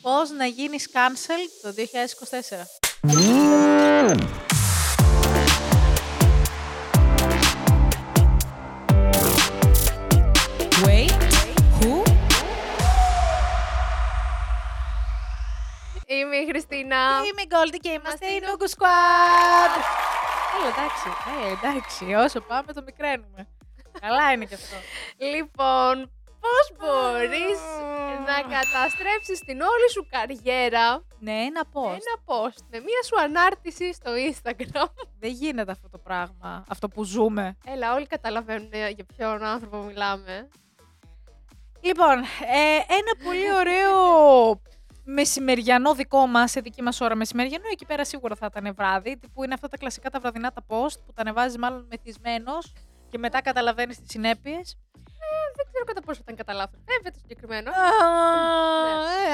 πώς να γίνεις cancel το 2024. Wait, who? Είμαι η Χριστίνα. Είμαι η Goldie και είμαστε η Nugu Squad. Έλα, εντάξει. Ε, εντάξει. Όσο πάμε το μικραίνουμε. Καλά είναι και αυτό. Λοιπόν, πώς μπορείς να καταστρέψεις την όλη σου καριέρα Ναι, ένα με post. ένα post, με μία σου ανάρτηση στο Instagram. Δεν γίνεται αυτό το πράγμα. Αυτό που ζούμε. Έλα, όλοι καταλαβαίνουν ε, για ποιον άνθρωπο μιλάμε. Λοιπόν, ε, ένα πολύ ωραίο μεσημεριανό δικό μας, σε δική μας ώρα μεσημεριανό, εκεί πέρα σίγουρα θα ήταν βράδυ, που είναι αυτά τα κλασικά τα βραδινά τα post που τα ανεβάζεις μάλλον μεθυσμένος και μετά καταλαβαίνεις τις συνέπειες. Δεν ξέρω κατά πόσο ήταν κατά λάθος. Βέβαια το συγκεκριμένο.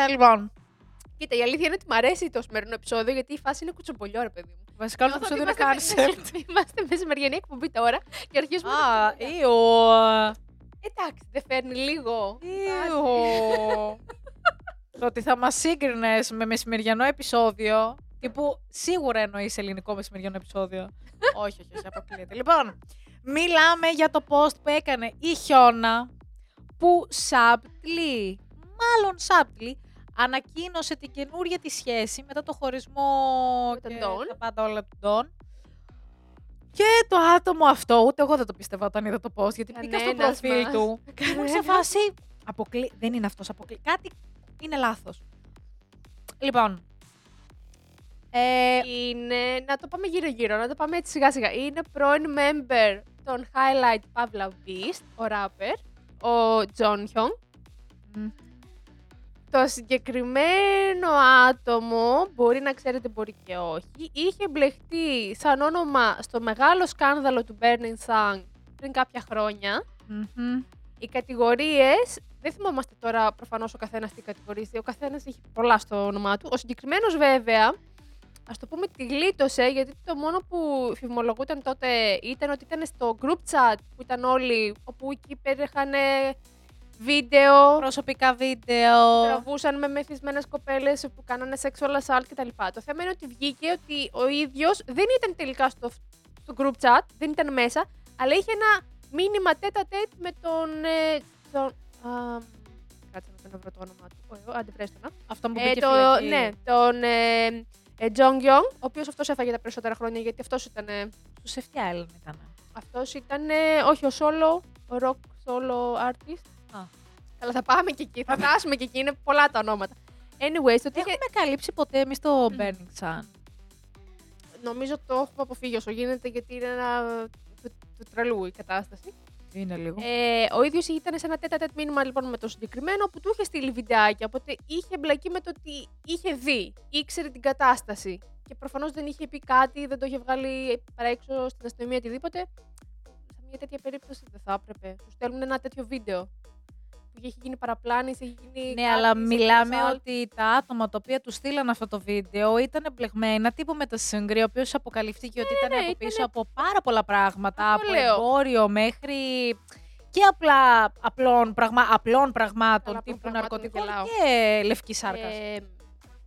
Ε, λοιπόν. Κοίτα, η αλήθεια είναι ότι μου αρέσει το σημερινό επεισόδιο γιατί η φάση είναι κουτσομπολιό, ρε παιδί μου. Βασικά όλο το Νιώθω επεισόδιο είναι ότι είμαστε- cancelled. Είμαστε μεσημεριανή εκπομπή τώρα και αρχίζουμε. Α, το κουτσομπολιό. ήω. Εντάξει, δεν φέρνει λίγο. Ήω. Το ότι θα μας σύγκρινες με μεσημεριανό επεισόδιο. Τύπου σίγουρα εννοείς ελληνικό μεσημεριανό επεισόδιο. όχι, όχι, όχι, αποκλείεται. Λοιπόν, μιλάμε για το post που έκανε η Χιώνα που subtly, μάλλον subtly, ανακοίνωσε την καινούργια τη σχέση μετά το χωρισμό Με τον και Don. τα πάντα όλα του Don. Και το άτομο αυτό, ούτε εγώ δεν το πίστευα όταν είδα το post, γιατί μπήκα στο Κανένας προφίλ μας. του και ήμουν σε Κανένας. φάση. Αποκλεί... Δεν είναι αυτός, αποκλεί... Κάτι είναι λάθος. Λοιπόν. Ε, Είναι, να το πάμε γύρω-γύρω, να το πάμε έτσι σιγά-σιγά. Είναι πρώην member των Highlight Pavla Beast, ο rapper, ο John Hyung. μ, Το συγκεκριμένο άτομο, μπορεί να ξέρετε, μπορεί και όχι, είχε μπλεχτεί σαν όνομα στο μεγάλο σκάνδαλο του Burning Sun πριν κάποια χρόνια. μμμ. Οι κατηγορίες, δεν θυμόμαστε τώρα προφανώς ο καθένας τι κατηγορήσει, ο καθένας έχει πολλά στο όνομά του. Ο συγκεκριμένος βέβαια, ας το πούμε τη γλίτωσε, γιατί το μόνο που φημολογούταν τότε ήταν ότι ήταν στο group chat που ήταν όλοι, όπου εκεί υπήρχαν βίντεο, Προσωπικά βίντεο. τραβούσαν με μεθυσμένες κοπέλες που κάνανε sexual assault κτλ. Το θέμα είναι ότι βγήκε ότι ο ίδιος δεν ήταν τελικά στο, στο group chat, δεν ήταν μέσα, αλλά είχε ένα μήνυμα τέτα τέτ με τον... Ε, τον α, κάτσε να τον βρω το όνομα του. Ο, άντε βρες το να. Αυτό που Ε, μπήκε το, φυλακή. ναι, τον ε, ε, Jong Young, ο οποίος αυτός έφαγε τα περισσότερα χρόνια γιατί αυτός ήταν... Ε, Του Σεφτιάλεν ήταν. αυτός ήταν, ε, όχι ο solo, ο rock solo artist. Α. Καλά, θα πάμε και εκεί, θα φτάσουμε και εκεί, είναι πολλά τα ονόματα. Anyways, το ότι είχε, Έχουμε καλύψει ποτέ εμείς το Burning Sun. νομίζω το έχουμε αποφύγει όσο γίνεται γιατί είναι ένα του, του τρελού η κατάσταση. Είναι λίγο. Ε, ο ίδιος ήταν σε ένα τέτα τέτ μήνυμα λοιπόν με το συγκεκριμένο που του είχε στείλει βιντεάκια. Οπότε είχε μπλακεί με το ότι είχε δει, ήξερε την κατάσταση. Και προφανώς δεν είχε πει κάτι, δεν το είχε βγάλει παρά έξω στην αστυνομία οτιδήποτε. Σε μια τέτοια περίπτωση δεν θα έπρεπε. Σου στέλνουν ένα τέτοιο βίντεο. Που έχει γίνει παραπλάνηση, έχει γίνει. Ναι, κάτι, αλλά σε μιλάμε assault. ότι τα άτομα τα οποία τους στείλαν αυτό το βίντεο ήταν μπλεγμένα τύπου με το Σύγκρι, ο οποίος αποκαλύφθηκε ότι ήταν ναι, από ήτανε- πίσω από πάρα πολλά πράγματα. Αυτό από λέω. εμπόριο μέχρι και απλά απλών, πραγμα... απλών πραγμάτων Καλά, απλών τύπου πραγμάτων, ναρκωτικών γελάω. και λευκή σάρκα. Ε,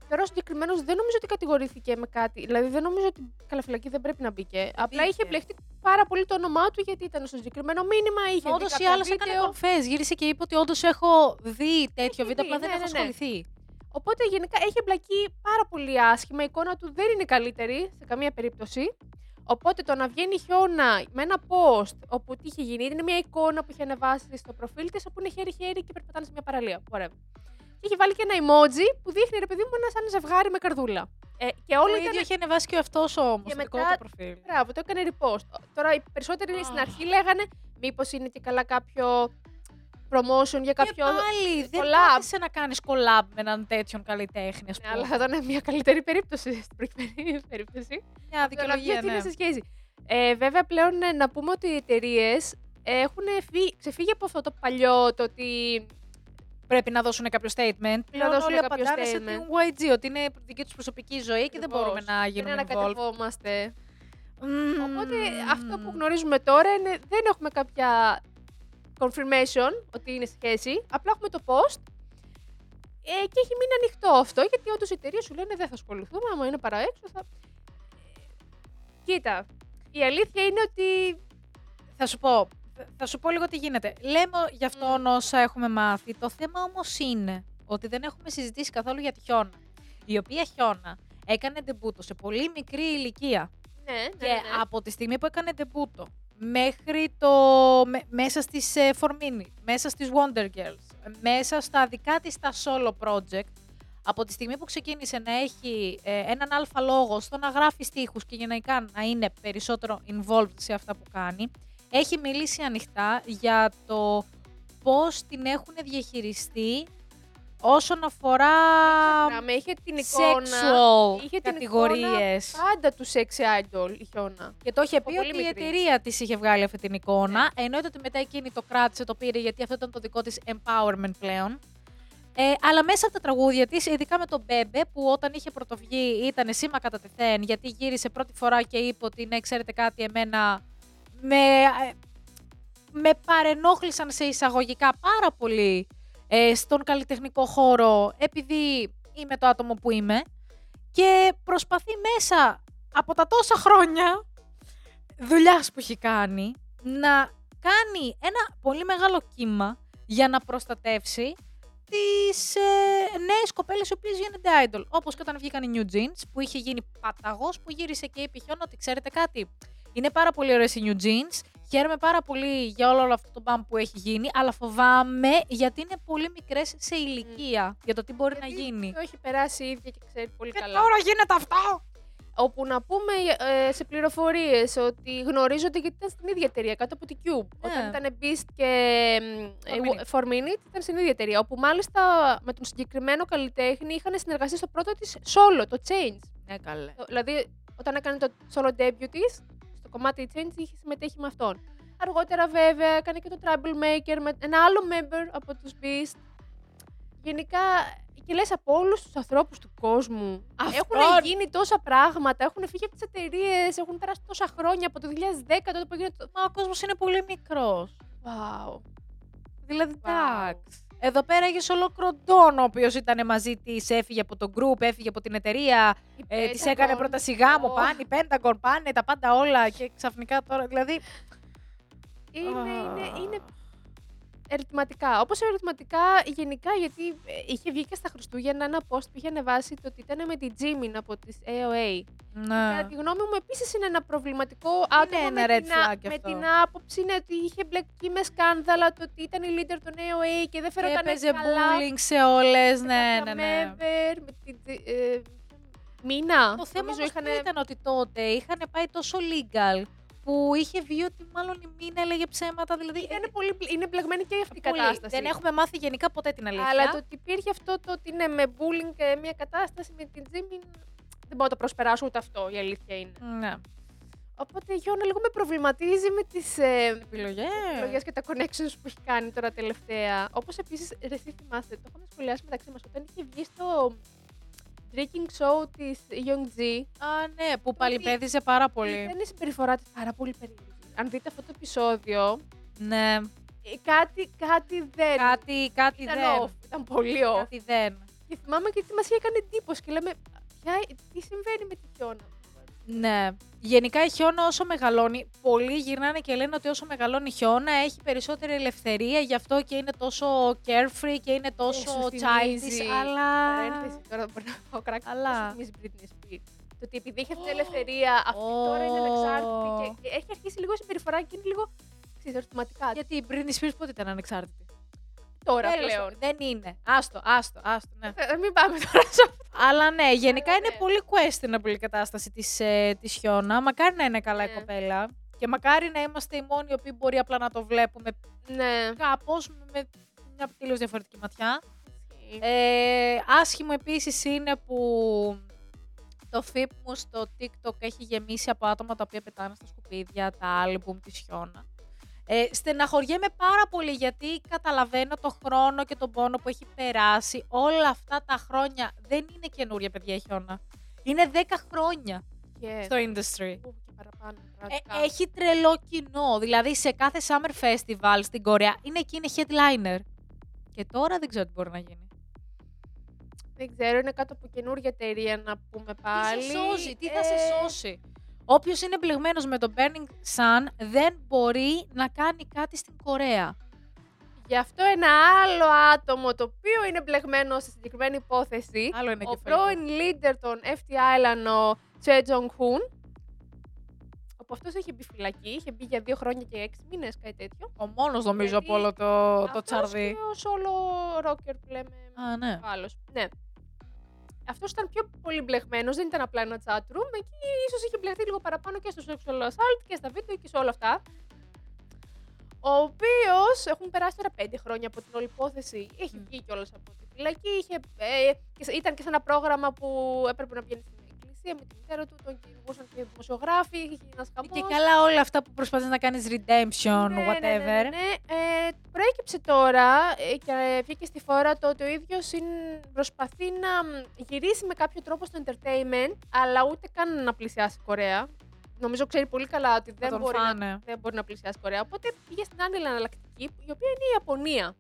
τώρα ο συγκεκριμένος δεν νομίζω ότι κατηγορήθηκε με κάτι. Δηλαδή δεν νομίζω ότι καλά φυλακή δεν πρέπει να μπήκε. Απλά είχε μπήκε. μπλεχτεί πάρα πολύ το όνομά του γιατί ήταν στο συγκεκριμένο μήνυμα. Είχε Όντως δει ή κάποια άλλω έκανε βίντεο. κομφές. Γύρισε και είπε ότι όντως έχω δει τέτοιο Έχει βίντεο, δει, απλά δεν ναι, έχω ναι, ναι. ασχοληθεί. Οπότε γενικά έχει εμπλακεί πάρα πολύ άσχημα. Η εικόνα του δεν είναι καλύτερη σε καμία περίπτωση. Οπότε το να βγαίνει η χιόνα με ένα post όπου τι είχε γίνει, είναι μια εικόνα που είχε ανεβάσει στο προφίλ της όπου είναι χέρι-χέρι και περπατάνε σε μια παραλία. Whatever. Και είχε βάλει και ένα emoji που δείχνει ρε παιδί μου ένα σαν ζευγάρι με καρδούλα. Ε, και Όλο όλο το ήταν ίδιο είχε ανεβάσει και αυτός όμω. Και Το δικό μετά- του προφίλ. Μπράβο, το έκανε repost. Τώρα οι περισσότεροι στην αρχή λέγανε μήπως είναι και καλά κάποιο promotion για κάποιο. Και πάλι δεν collab. κάθεσαι να κάνεις collab με έναν τέτοιον καλλιτέχνη, ας Ναι, πούμε. αλλά θα ήταν μια καλύτερη περίπτωση στην προκειμένη περίπτωση. Μια Το να πει δικαιολογία, ότι είναι ναι. σε σχέση. Ε, βέβαια, πλέον ε, να πούμε ότι οι εταιρείες έχουν φύ- ξεφύγει από αυτό το παλιό το ότι. Πρέπει να δώσουν κάποιο statement. Πλέον δώσουν όλοι κάποιο απαντάνε σε statement. την YG, ότι είναι δική τους προσωπική ζωή και δεν Ακριβώς. μπορούμε να Δεν γίνουμε involved. ανακατευόμαστε. Μμμ. Οπότε αυτό που γνωρίζουμε τώρα είναι δεν έχουμε κάποια confirmation ότι είναι σχέση. Απλά έχουμε το post. Ε, και έχει μείνει ανοιχτό αυτό, γιατί όντως οι εταιρείες σου λένε δεν θα ασχοληθούμε, άμα είναι παρά έξω θα... Κοίτα, η αλήθεια είναι ότι Θα σου πω, θα σου πω λίγο τι γίνεται. Λέμε γι' αυτόν όσα έχουμε μάθει. Το θέμα όμως είναι ότι δεν έχουμε συζητήσει καθόλου για τη Χιώνα. Η οποία Χιώνα έκανε ντεμπούτο σε πολύ μικρή ηλικία. ναι, ναι, Και ναι, ναι. από τη στιγμή που έκανε ντεμπούτο μέχρι το... με- μέσα στις ε, For Minute, μέσα στις Wonder Girls, μέσα στα δικά της τα solo project, από τη στιγμή που ξεκίνησε να έχει ε, έναν αλφα λόγο στο να γράφει στίχους και γενικά να είναι περισσότερο involved σε αυτά που κάνει, έχει μιλήσει ανοιχτά για το πώς την έχουν διαχειριστεί όσον αφορά Ξεχνάμε, είχε την εικόνα. sexual είχε την κατηγορίες. Πάντα του sex idol η Χιώνα. Και το είχε Από πει πολύ ότι η μικρής. εταιρεία της είχε βγάλει αυτή την εικόνα. Εννοείται ότι μετά εκείνη το κράτησε, το πήρε, γιατί αυτό ήταν το δικό της empowerment πλέον. Ε, αλλά μέσα από τα τραγούδια της, ειδικά με τον Μπέμπε, που όταν είχε πρωτοβγεί ήταν σήμα κατά τεθέν, γιατί γύρισε πρώτη φορά και είπε ότι ναι, ξέρετε κάτι, εμένα με, ε, με παρενόχλησαν σε εισαγωγικά πάρα πολύ ε, στον καλλιτεχνικό χώρο, επειδή είμαι το άτομο που είμαι. Και προσπαθεί μέσα από τα τόσα χρόνια δουλειάς που έχει κάνει να κάνει ένα πολύ μεγάλο κύμα για να προστατεύσει τις ε, νέες κοπέλες οι οποίες γίνονται idol. Όπως και όταν βγήκαν οι New Jeans που είχε γίνει παταγός που γύρισε και είπε Χιώνα ότι ξέρετε κάτι. Είναι πάρα πολύ ωραίες οι New Jeans. Χαίρομαι πάρα πολύ για όλο, όλο αυτό το μπαμ που έχει γίνει, αλλά φοβάμαι γιατί είναι πολύ μικρές σε ηλικία για το τι μπορεί να Γιατί γίνει. Το έχει περάσει η ίδια και ξέρει πολύ Και καλά. τώρα γίνεται αυτό! Όπου να πούμε ε, σε πληροφορίες ότι γνωρίζονται γιατί ήταν στην ίδια εταιρεία κάτω από την Cube. Ναι. Όταν ήταν Beast και For ε, Minute. For Minute ήταν στην ίδια εταιρεία. Όπου μάλιστα με τον συγκεκριμένο καλλιτέχνη είχαν συνεργαστεί στο πρώτο της solo, το Change. Ναι, καλέ. Το- Δηλαδή, όταν έκανε το solo debut της, στο κομμάτι Change είχε συμμετέχει με αυτόν. Αργότερα, βέβαια, έκανε και το Troublemaker με ένα άλλο member από τους Beast. Γενικά, και λες από όλους τους ανθρώπους του κόσμου. Αυτόν. Έχουν γίνει τόσα πράγματα, έχουν φύγει από τις εταιρείες, έχουν περάσει τόσα χρόνια από το 2010 τότε που έγινε το... Μα ο κόσμος είναι πολύ μικρός. Wow. Δηλαδή, Wow. εντάξει. Εδώ πέρα έχεις ολόκληρο Ντόν, ο οποίος ήταν μαζί της, έφυγε από το group, έφυγε από την εταιρεία, ε, της έκανε Pentagon. πρώτα σιγά μου, Ω. πάνε, η Pentagon, πάνε τα πάντα όλα και ξαφνικά τώρα. Δηλαδή. Είναι, Α. είναι, είναι ερωτηματικά. Όπως ερωτηματικά γενικά, γιατί ε, είχε βγει και στα Χριστούγεννα ένα post που είχε ανεβάσει το ότι ήταν με την Jimin από τη AOA. Κατά Ναι. τη γνώμη μου, επίσης είναι ένα προβληματικό άτομο. ένα με, red την, α- flag με αυτό. την άποψη είναι ότι είχε μπλεκεί με σκάνδαλα, το ότι ήταν η leader των AOA και δεν Και φερόταν έπαιζε καλά. bullying σε όλες. με Ναι, κάποια ναι, ναι. member, με την, ε, Μίνα. Το θέμα νομίζω όμως είχαν- ποιο ήταν ότι τότε είχαν πάει τόσο legal που είχε βγει ότι μάλλον η Μίνα έλεγε ψέματα. Δηλαδή. Είναι, πολύ, μπλ- είναι μπλεγμένη και αυτή η πολύ. κατάσταση. Δεν έχουμε μάθει γενικά ποτέ την αλήθεια. Αλλά το ότι υπήρχε αυτό το ότι είναι με bullying και μια κατάσταση με την Τζίμιν. Δεν μπορώ να το προσπεράσω ούτε αυτό, η αλήθεια είναι. Ναι. Οπότε, Γιώνα, λίγο με προβληματίζει με τις ε, Επιλογές. επιλογές και τα connections που έχει κάνει τώρα τελευταία. Όπως επίσης, εσύ θυμάστε, το είχαμε σχολιάσει μεταξύ μας όταν είχε βγει στο drinking show της Young G. Α, ναι, που παλιπέδιζε πάρα πολύ. Ήταν η συμπεριφορά της πάρα πολύ περίεργη. Αν δείτε αυτό το επεισόδιο, Ναι. ε, κάτι, κάτι δεν. Κάτι, κάτι ήταν δεν. off. Ήταν πολύ off. Κάτι δεν. Και θυμάμαι και τι μας είχε κάνει εντύπωση και λέμε, ποια, τι συμβαίνει με τη Χιώνα. Ναι. Γενικά η Χιώνα όσο μεγαλώνει, πολλοί γυρνάνε και λένε ότι όσο μεγαλώνει η Χιώνα έχει περισσότερη ελευθερία, γι' αυτό και είναι τόσο carefree και είναι τόσο σου childish, θυμίζει, αλλά... Παρένθεση, τώρα μπορεί να πάω κράκι. Αλλά- Αλλά. Σου θυμίζει Britney Spears. Το ότι επειδή έχει αυτή την ελευθερία, αυτή τώρα είναι ανεξάρτητη και έχει αρχίσει λίγο η συμπεριφορά και είναι λίγο ξεζερτηματικά. Γιατί η Britney Spears πότε ήταν ανεξάρτητη; Τώρα Τέλος πλέον. πάντων, Δεν είναι. Άστο, άστο, άστο, ναι. Θα μην πάμε τώρα σε αυτό. Αλλά ναι, γενικά Αλλά είναι ναι. πολύ questionable η κατάσταση της, ε, της Χιώνα. Μακάρι να είναι καλά η Ναι. κοπέλα. Και μακάρι να είμαστε οι μόνοι οι οποίοι μπορεί απλά να το βλέπουμε Ναι. κάπως με μια τελείως διαφορετική ματιά. Ε, άσχημο επίσης είναι που το feed μου στο TikTok έχει γεμίσει από άτομα τα οποία πετάνε στα σκουπίδια τα άλμπουμ της Χιώνα. Ε, στεναχωριέμαι πάρα πολύ γιατί καταλαβαίνω το χρόνο και τον πόνο που έχει περάσει. Όλα αυτά τα χρόνια δεν είναι καινούρια παιδιά η Χιώνα. Είναι 10 χρόνια Και στο industry. Ου, και παραπάνω. Ε, πραγματικά. έχει τρελό κοινό. Δηλαδή σε κάθε summer festival στην Κορέα είναι εκεί είναι headliner. Και τώρα δεν ξέρω τι μπορεί να γίνει. Δεν ξέρω, είναι κάτω από καινούργια εταιρεία να πούμε πάλι. Τι σε σώζει, τι θα σε Ε, σώσει; Όποιος είναι μπλεγμένο με το Burning Sun δεν μπορεί να κάνει κάτι στην Κορέα. Γι' αυτό ένα άλλο άτομο το οποίο είναι μπλεγμένο στη συγκεκριμένη υπόθεση, Άλλο είναι ο κεφαλικό. πρώην leader των FT Island, ο Τσε Τζονγκ Χουν, όπου αυτός είχε μπει φυλακή, είχε μπει για δύο χρόνια και έξι μήνες, κάτι τέτοιο. Ο μόνος νομίζω Γιατί από όλο το, το Αυτός τσαρδί. και ο solo rocker που λέμε Α, ναι. άλλος. Ναι. Αυτός ήταν πιο πολύ μπλεγμένος, δεν ήταν απλά ένα chat room. Εκεί ίσως είχε μπλεχτεί λίγο παραπάνω και στο sexual assault και στα βίντεο και σε όλα αυτά. Ο οποίος έχουν περάσει τώρα πέντε χρόνια από την όλη υπόθεση. Έχει Μμ. βγει κιόλας από τη φυλακή. Είχε, ε, και σε- ήταν και σε ένα πρόγραμμα που έπρεπε να βγαίνει στην εκκλησία με τη μητέρα του. Τον κυνηγούσαν και οι δημοσιογράφοι. Είχε γίνει ένας χαμός. Και καλά όλα αυτά που προσπαθείς να κάνεις redemption, Ναι, whatever. Ναι, ναι, ναι. Ε, προέκυψε τώρα ε, και ε, βγήκε στη φόρα το ότι ο ίδιος προσπαθεί να μ, γυρίσει με κάποιο τρόπο στο entertainment, αλλά ούτε καν να πλησιάσει Κορέα. Νομίζω ξέρει πολύ καλά ότι Θα δεν τον μπορεί, να, φάνε. δεν μπορεί να πλησιάσει Κορέα. Οπότε πήγε στην άλλη εναλλακτική, η οποία είναι η Ιαπωνία.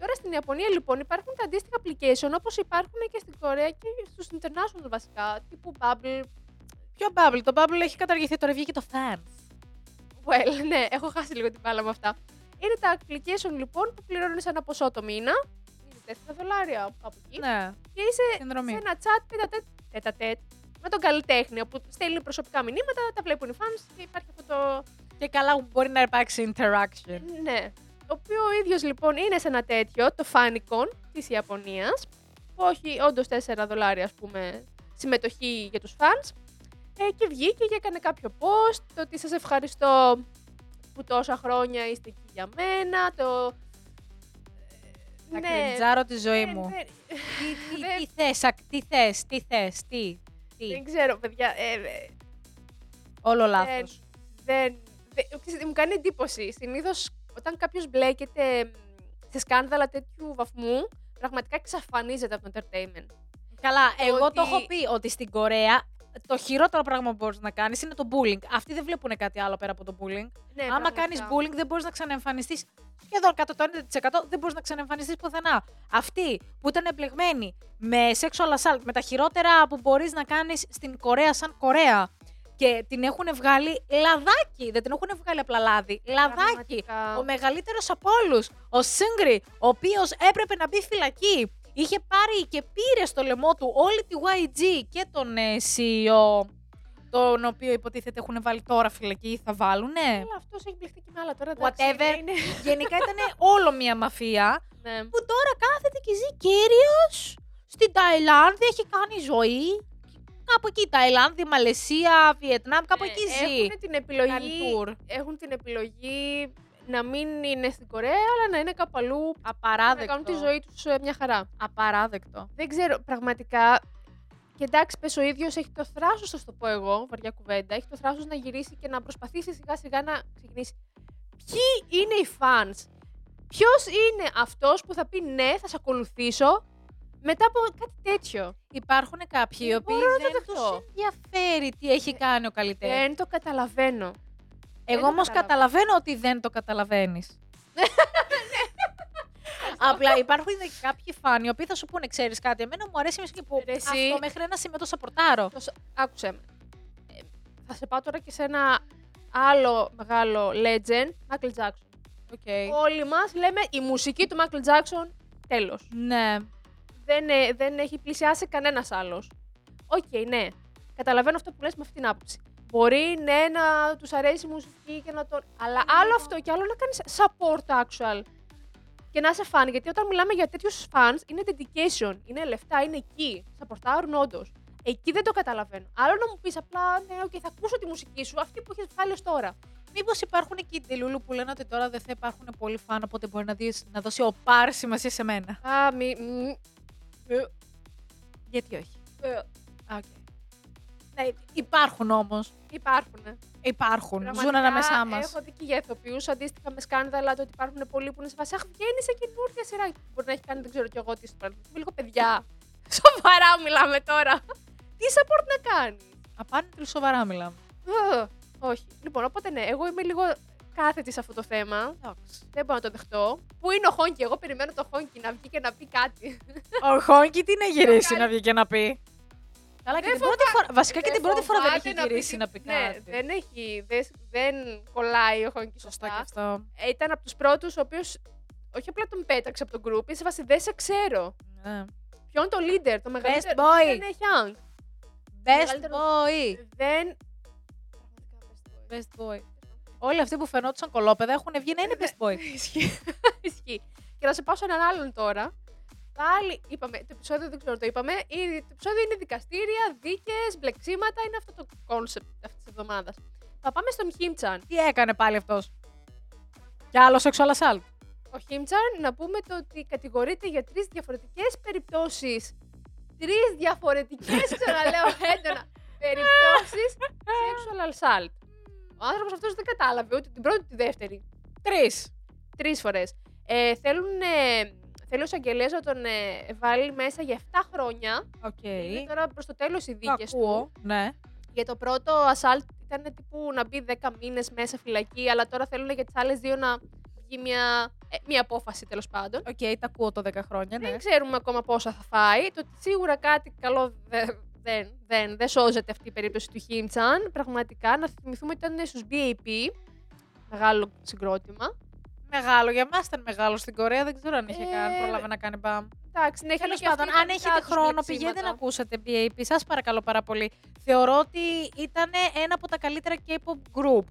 Τώρα στην Ιαπωνία λοιπόν υπάρχουν τα αντίστοιχα application όπως υπάρχουν και στην Κορέα και στους international βασικά, τύπου Bubble, Ποιο Bubble, το Bubble έχει καταργηθεί, τώρα βγήκε το Fans. Well, ναι, έχω χάσει λίγο την μπάλα με αυτά. Είναι τα application λοιπόν που πληρώνεις ένα ποσό το μήνα. Είναι 4 δολάρια από εκεί. Ναι, Και είσαι σε συνδρομή. ένα chat τέτα-τέτ, τέτα-τέτ με τον καλλιτέχνη όπου στέλνει προσωπικά μηνύματα, τα βλέπουν οι fans και υπάρχει αυτό το. Και καλά που μπορεί να υπάρξει interaction. Ναι. Το οποίος ο ίδιος λοιπόν είναι σε ένα τέτοιο, το Fanicon της Ιαπωνίας, που έχει όντως 4 δολάρια ας πούμε συμμετοχή για τους fans. Ε, και βγήκε και έκανε κάποιο post, το ότι σας ευχαριστώ που τόσα χρόνια είστε εκεί για μένα, το... Θα Ναι, κρινιτζάρω τη ζωή δεν- μου. δεν- Τι, τι, δεν- τι θες, ακ- τι θες, τι θες, τι, τι. Δεν ξέρω, παιδιά. Ε, ε, Όλο δεν, λάθος. δεν, δεν- ξέρετε, μου κάνει εντύπωση. Συνήθως όταν κάποιος μπλέκεται μ, σε σκάνδαλα τέτοιου βαθμού, πραγματικά εξαφανίζεται από το entertainment. Καλά, εγώ το ότι- έχω πει ότι στην Κορέα το χειρότερο πράγμα που μπορείς να κάνεις είναι το bullying. Αυτοί δεν βλέπουν κάτι άλλο πέρα από το bullying. Ναι, Άμα πραγματικά. κάνεις bullying, δεν μπορείς να ξαναεμφανιστείς. Σχεδόν κατά το 90% δεν μπορείς να ξαναεμφανιστείς πουθενά. Αυτοί που ήταν εμπλεγμένοι με sexual assault, με τα χειρότερα που μπορείς να κάνεις στην Κορέα, σαν Κορέα. Και την έχουν βγάλει λαδάκι. Δεν την έχουν βγάλει απλά λάδι. Λαδάκι. Πραγματικά. Ο μεγαλύτερος από όλους, ο Σίγκρι, ο οποίος έπρεπε να μπει φυλακή. Είχε πάρει και πήρε στο λαιμό του όλη τη YG και τον ε, CEO, τον οποίο υποτίθεται έχουν βάλει τώρα φυλακή ή θα βάλουνε. Αλλά αυτός έχει μπλεχτεί και με άλλα τώρα. εντάξει, Whatever. είναι- Γενικά ήταν όλο μια μαφία ναι. που τώρα κάθεται και ζει κύριος στην Ταϊλάνδη, έχει κάνει ζωή. Κάπου εκεί, Ταϊλάνδη, Μαλαισία, Βιετνάμ, κάπου Ναι, εκεί ζει. Έχουν την, επιλογή, Κάνει tour. έχουν την επιλογή να μην είναι στην Κορέα, αλλά να είναι κάπου αλλού. Να Απαράδεκτο. κάνουν τη ζωή τους μια χαρά. Απαράδεκτο. Δεν ξέρω, πραγματικά. Και εντάξει, πες ο ίδιος έχει το θράσος, θα σου το πω εγώ, βαριά κουβέντα. Έχει το θράσος να γυρίσει και να προσπαθήσει σιγά σιγά να ξεκινήσει. Ποιοι είναι οι fans, Ποιος είναι αυτός που θα πει ναι, θα σε ακολουθήσω μετά από κάτι τέτοιο. Υπάρχουν κάποιοι οι Δεν οποίοι μπορώ να δεν το τους δεχτώ. ενδιαφέρει τι έχει κάνει ο καλλιτέχνης. Δεν το καταλαβαίνω. Εγώ το όμως καταλαβαίνω. καταλαβαίνω ότι δεν το καταλαβαίνεις. Απλά υπάρχουν και κάποιοι φαν οι οποίοι θα σου πούνε, ξέρεις κάτι. Εμένα μου αρέσει και που Ρε, εσύ. αυτό μέχρι ένα σημείο το σαπορτάρω. Το σ- Άκουσε με. Ε, θα σε πάω τώρα και σε ένα άλλο μεγάλο legend, Michael Jackson. Okay. Όλοι μας λέμε η μουσική του Michael Jackson, τέλος. Ναι. Δεν, ε, δεν έχει πλησιάσει κανένας άλλος. Οκ, ναι. Καταλαβαίνω αυτό που λες με αυτήν την άποψη. Μπορεί ναι να τους αρέσει η μουσική και να τον. Αλλά άλλο αυτό και άλλο να κάνεις support actual. Και να είσαι fan. Γιατί όταν μιλάμε για τέτοιους fans είναι dedication. Είναι λεφτά, είναι εκεί. Σαπορτάρουν όντως. Εκεί δεν το καταλαβαίνω. Άλλο να μου πεις απλά, ναι, οκ, θα ακούσω τη μουσική σου, αυτή που έχεις βάλει ως τώρα. Μήπως υπάρχουν και οι delulu που λένε ότι τώρα δεν θα υπάρχουν πολλοί φαν, οπότε μπορεί να, δεις, να δώσει ο πάρς σημασία σε μένα; Α, μη. μ, Γιατί όχι; ε, Α, οκ. Ναι, υπάρχουν όμως. Υπάρχουν. Υπάρχουν. Ζουν Πραγματικά, ανάμεσά μας. Έχω δει και για ηθοποιούς αντίστοιχα με σκάνδαλα το ότι υπάρχουν πολλοί που είναι σε φάση. Αχ, βγαίνεις σε καινούργια σειρά. Μπορεί να έχει κάνει, δεν ξέρω κι εγώ τι στο παρελθόν. Είμαι λίγο παιδιά. Σοβαρά μιλάμε τώρα. τι support να κάνεις; Απάντη σοβαρά μιλάμε. όχι. Λοιπόν, οπότε ναι, εγώ είμαι λίγο κάθετη σε αυτό το θέμα. Εντάξει. Δεν μπορώ να το δεχτώ. Πού είναι ο Χόνκι, εγώ περιμένω το Χόνκι να βγει και να πει κάτι. Ο Χόνκι τι να γυρίσει να βγει και να πει; Καλά, και Δεν την πρώτη φοβά- φορά. Βασικά και Δεν την πρώτη φορά δεν φοβάται έχει να πει γυρίσει τι- να πει Ναι, κάτι. δεν έχει, δεν, δεν κολλάει ο Χόνκι Σωστά σωστά. και αυτό. Ε, Ήταν από τους πρώτους ο οποίος όχι απλά τον πέταξε από τον group, είσαι βάση δεν σε ξέρω. Ναι. Ποιο είναι το leader, το μεγαλύτερο. boy. Δεν είναι Young. Best Μεγαλύτερο- boy. Δεν. Best boy. Όλοι αυτοί που φαινόντουσαν κολόπεδα έχουν βγει να είναι best boy. Ισχύει. Ισχύει. Και να σε πάω σε έναν άλλον τώρα. Πάλι είπαμε, το επεισόδιο δεν ξέρω το είπαμε. ή- Το επεισόδιο είναι δικαστήρια, δίκες, μπλεξίματα. Είναι αυτό το concept αυτής της εβδομάδας. Θα πάμε στον Χίμτσαν. Τι έκανε πάλι αυτός; Κι άλλο sexual assault. Ο Χίμτσαν, να πούμε το ότι κατηγορείται για τρεις διαφορετικές περιπτώσεις. Τρεις διαφορετικές, ξαναλέω έντονα, περιπτώσεις sexual assault. Ο άνθρωπος αυτός δεν κατάλαβε ούτε την πρώτη ούτε τη δεύτερη. Τρεις. Τρεις φορές. Ε, θέλουν, ε, θέλει ο εισαγγελέας να τον ε, βάλει μέσα για 7 χρόνια. Οκ. Είναι τώρα προς το τέλος οι δίκες του. Ακούω. Ναι. Για το πρώτο assault ήταν τύπου να μπει 10 μήνες μέσα φυλακή, αλλά τώρα θέλουν για τις άλλες δύο να βγει μια, ε, μια απόφαση τέλος πάντων. Οκ, τα ακούω το 10 χρόνια, ναι. Δεν ξέρουμε ακόμα πόσα θα φάει. Το ότι σίγουρα κάτι καλό δεν, δεν, δεν, δεν σώζεται αυτή η περίπτωση του Χίμτσαν. Πραγματικά, να θυμηθούμε ότι ήταν στους BAP. Μεγάλο συγκρότημα. Μεγάλο, για μα ήταν μεγάλο στην Κορέα, δεν ξέρω αν είχε Ε, καν πρόλαβε να κάνει μπαμ. Εντάξει, ναι, είχαν Τέλος και αυτοί πάντων, τα αν δικά έχετε τους χρόνο, μπλεξίματα. πηγαίνετε να ακούσετε BAP. Σας παρακαλώ πάρα πολύ. Θεωρώ ότι ήταν ένα από τα καλύτερα K-pop group.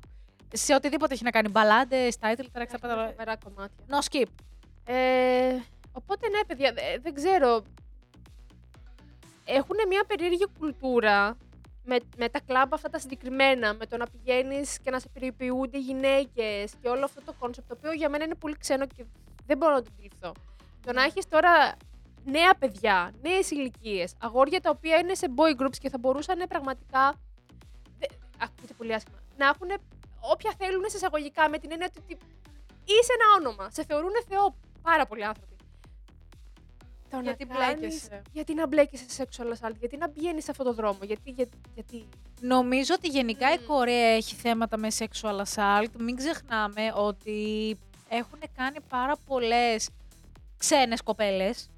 Σε οτιδήποτε έχει να κάνει. Μπαλάντες, title tracks, τα Έχουν πάντα. φοβερά κομμάτια. No skip. Ε, οπότε ναι, παιδιά, δε- δεν ξέρω. Έχουν μια περίεργη κουλτούρα με, με τα κλαμπ αυτά τα συγκεκριμένα, με το να πηγαίνεις και να σε περιποιούνται γυναίκες και όλο αυτό το concept, το οποίο για μένα είναι πολύ ξένο και δεν μπορώ να το αντιληφθώ. Το να έχεις τώρα νέα παιδιά, νέες ηλικίες, αγόρια τα οποία είναι σε boy groups και θα μπορούσαν πραγματικά. Δε, ακούγεται πολύ άσχημα. Να έχουν όποια θέλουν σε εισαγωγικά με την έννοια ότι είσαι ένα όνομα. Σε θεωρούν Θεό πάρα πολλοί άνθρωποι. Το να Γιατί κάνεις- μπλέκεσαι. Γιατί να μπλέκεσαι σε sexual assault, γιατί να πηγαίνει σε αυτόν τον δρόμο, γιατί. γιατί, γιατί. Νομίζω ότι γενικά η Μμμ. Κορέα έχει θέματα με sexual assault. Μην ξεχνάμε ότι έχουν κάνει πάρα πολλές ξένες κοπέλες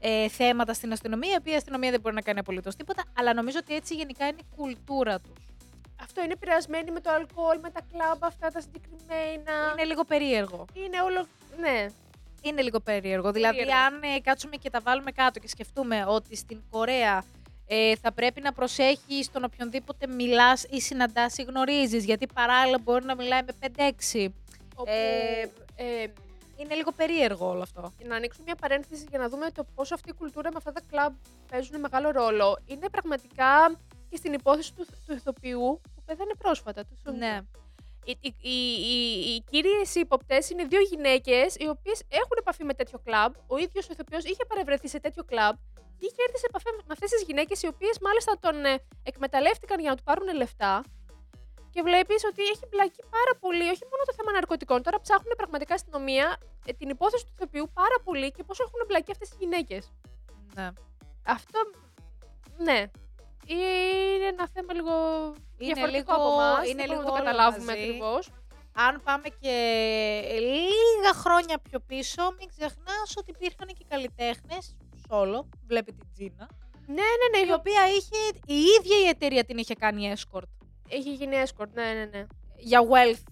ε, θέματα στην αστυνομία, η οποία η αστυνομία δεν μπορεί να κάνει απολύτως τίποτα, αλλά νομίζω ότι έτσι γενικά είναι η κουλτούρα τους. Αυτό είναι επηρεασμένοι με το αλκοόλ, με τα κλαμπ αυτά τα συγκεκριμένα. Είναι λίγο περίεργο. είναι όλο. Ναι. Είναι λίγο περίεργο. Δηλαδή, Περίεργο. αν ε, κάτσουμε και τα βάλουμε κάτω και σκεφτούμε ότι στην Κορέα ε, θα πρέπει να προσέχεις στον οποιονδήποτε μιλάς ή συναντάς ή γνωρίζεις, γιατί παράλληλα μπορεί να μιλάει με 5-6. Όπου, Ε, ε, Είναι λίγο περίεργο όλο αυτό. να ανοίξουμε μια παρένθεση για να δούμε το πόσο αυτή η κουλτούρα με αυτά τα κλαμπ παίζουν μεγάλο ρόλο. Είναι πραγματικά και στην υπόθεση του, του ηθοποιού που πέθανε πρόσφατα. Του Σούγκ. Ναι. Οι, οι, οι, οι, οι κύριες ύποπτες είναι δύο γυναίκες οι οποίες έχουν επαφή με τέτοιο κλαμπ. Ο ίδιος ο ηθοποιός είχε παρευρεθεί σε τέτοιο κλαμπ και είχε έρθει σε επαφή με αυτές τις γυναίκες οι οποίες μάλιστα τον ε, εκμεταλλεύτηκαν για να του πάρουν λεφτά. Και βλέπεις ότι έχει μπλακεί πάρα πολύ, όχι μόνο το θέμα ναρκωτικών. Τώρα ψάχνουν πραγματικά αστυνομία ε, την υπόθεση του ηθοποιού πάρα πολύ και πόσο έχουν μπλακεί αυτές οι γυναίκες. ναι. Αυτό, ναι. Είναι ένα θέμα λίγο διαφορετικό λίγο- από εμάς. είναι δεν μπορούμε λίγο να το όλα καταλάβουμε μαζί. ακριβώς. Αν πάμε και λίγα χρόνια πιο πίσω, μην ξεχνάς ότι υπήρχαν και καλλιτέχνες, solo, βλέπει την Τζίνα, Ναι, ναι, ναι. η οποία είχε, η ίδια η εταιρεία την είχε κάνει escort Έχει γίνει escort, ναι, ναι, ναι. για wealth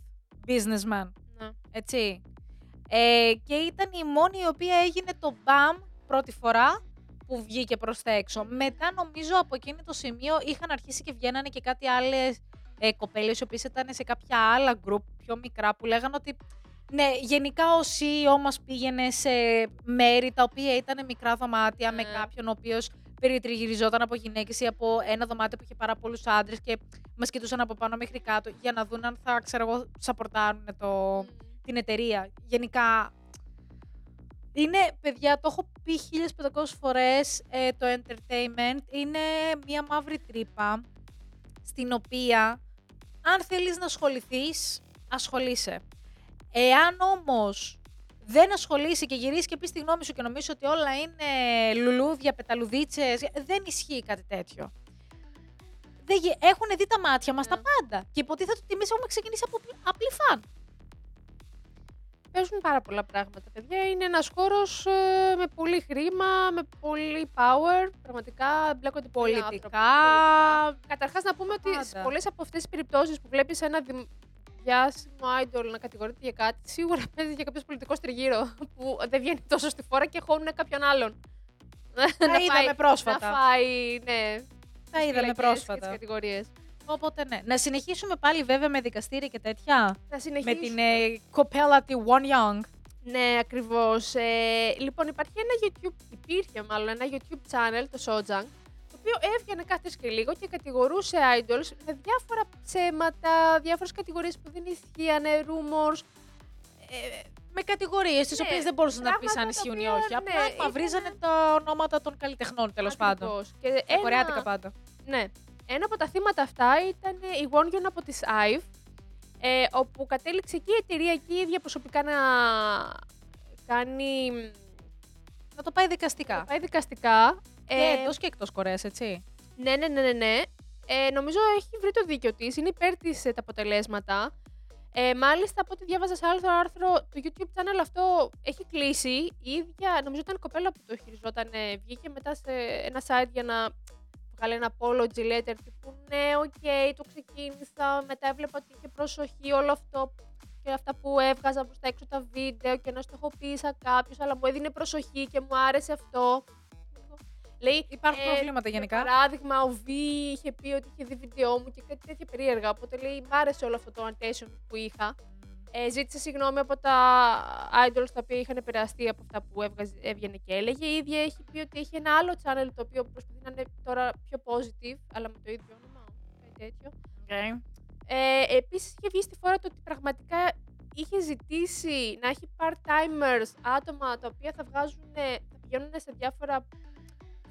businessman, ναι. έτσι. Ε, και ήταν η μόνη η οποία έγινε το BAM πρώτη φορά που βγήκε προς τα έξω. Μετά νομίζω από εκείνο το σημείο είχαν αρχίσει και βγαίνανε και κάτι άλλες ε, κοπέλες οι οποίες ήταν σε κάποια άλλα group πιο μικρά που λέγανε ότι ναι, γενικά ο CEO μας πήγαινε σε μέρη τα οποία ήταν μικρά δωμάτια με Ναι. κάποιον ο οποίος περιτριγυριζόταν από γυναίκες ή από ένα δωμάτιο που είχε πάρα πολλούς άντρες και μας κοιτούσαν από πάνω μέχρι κάτω για να δουν αν θα, ξέρω εγώ, σαπορτάρουν το, την εταιρεία. Γενικά, είναι, παιδιά, το έχω πει 1500 φορές, ε, το entertainment είναι μία μαύρη τρύπα στην οποία αν θέλεις να ασχοληθείς, ασχολείσαι. Εάν όμως δεν ασχολείσαι και γυρίσεις και πεις τη γνώμη σου και νομίζεις ότι όλα είναι λουλούδια, πεταλουδίτσες, δεν ισχύει κάτι τέτοιο. Δεν, γε- έχουν δει τα μάτια μας Ναι. τα πάντα. Και υποτίθεται ότι εμείς έχουμε ξεκινήσει από απλ- απλή φαν. Παίζουν πάρα πολλά πράγματα. Παιδιά, είναι ένας χώρος ε, με πολύ χρήμα, με πολύ power. Πραγματικά μπλέκονται πολλοί άνθρωποι. Πολιτικά. Καταρχάς να πούμε ότι Πάντα. σε πολλές από αυτές τις περιπτώσεις που βλέπεις ένα δι... διάσημο idol να κατηγορείται για κάτι, σίγουρα παίζει για κάποιος πολιτικός τριγύρο που δεν βγαίνει τόσο στη φόρα και χώνουν κάποιον άλλον. Τα είδαμε πρόσφατα. Να φάει, ναι. Τα τις είδαμε φυλακές και τις πρόσφατα. κατηγορίες. Οπότε ναι. Να συνεχίσουμε πάλι βέβαια με δικαστήρια και τέτοια. Θα Με συνεχίσουμε. την ε, κοπέλα τη One Young. Ναι, ακριβώς. Ε, λοιπόν, υπάρχει ένα YouTube, υπήρχε μάλλον ένα YouTube channel, το Sojang, το οποίο έβγαινε κάθε και λίγο και κατηγορούσε idols με διάφορα ψέματα, διάφορες κατηγορίες που δεν ισχύανε, rumors. Ε, Με κατηγορίες τις Ναι, οποίες δεν μπορούσες να πεις πράγματα αν τα ισχύουν ή οποία, όχι. ναι, Απλά ήταν- μαυρίζανε τα ονόματα των καλλιτεχνών τέλος πάντων. ακριβώς. Και Τα ένα, κορεάτικα πάντα. Ναι. Ένα από τα θύματα αυτά ήταν η Wongyun από τις IVE, ε, όπου κατέληξε και η εταιρεία και η ίδια προσωπικά να κάνει. Να το πάει δικαστικά. να πάει δικαστικά. Και Ε, εντός και εκτός Κορέας, έτσι. Ναι, ναι, ναι, ναι. ναι. Ε, νομίζω έχει βρει το δίκιο της. Είναι υπέρ της τα αποτελέσματα. Ε, μάλιστα, από ό,τι διάβαζα σε άλλο άρθρο, το YouTube channel αυτό έχει κλείσει. Η ίδια, νομίζω ήταν η κοπέλα που το χειριζόταν, ε, βγήκε μετά σε ένα site για να βγάλει ένα apology letter τύπου ναι, οκ, το ξεκίνησα, μετά έβλεπα ότι είχε προσοχή όλο αυτό και αυτά που έβγαζα προς τα έξω τα βίντεο και να στοχοποίησα κάποιους, αλλά μου έδινε προσοχή και μου άρεσε αυτό. Λέει, Υπάρχουν ε, προβλήματα για γενικά; παράδειγμα, ο Β είχε πει ότι είχε δει βίντεό μου και κάτι τέτοια περίεργα. Οπότε λέει, μ' άρεσε όλο αυτό το attention που είχα. Ε, ζήτησε συγγνώμη από τα idols τα οποία είχαν επηρεαστεί από αυτά που έβγαζε, έβγαινε και έλεγε. Η ίδια έχει πει ότι έχει ένα άλλο channel το οποίο προσπαθεί να είναι τώρα πιο positive, αλλά με το ίδιο όνομα. Κάτι τέτοιο. Okay. Ε, Επίσης είχε βγει στη φορά το ότι πραγματικά είχε ζητήσει να έχει part-timers, άτομα τα οποία θα βγάζουν, θα πηγαίνουν σε διάφορα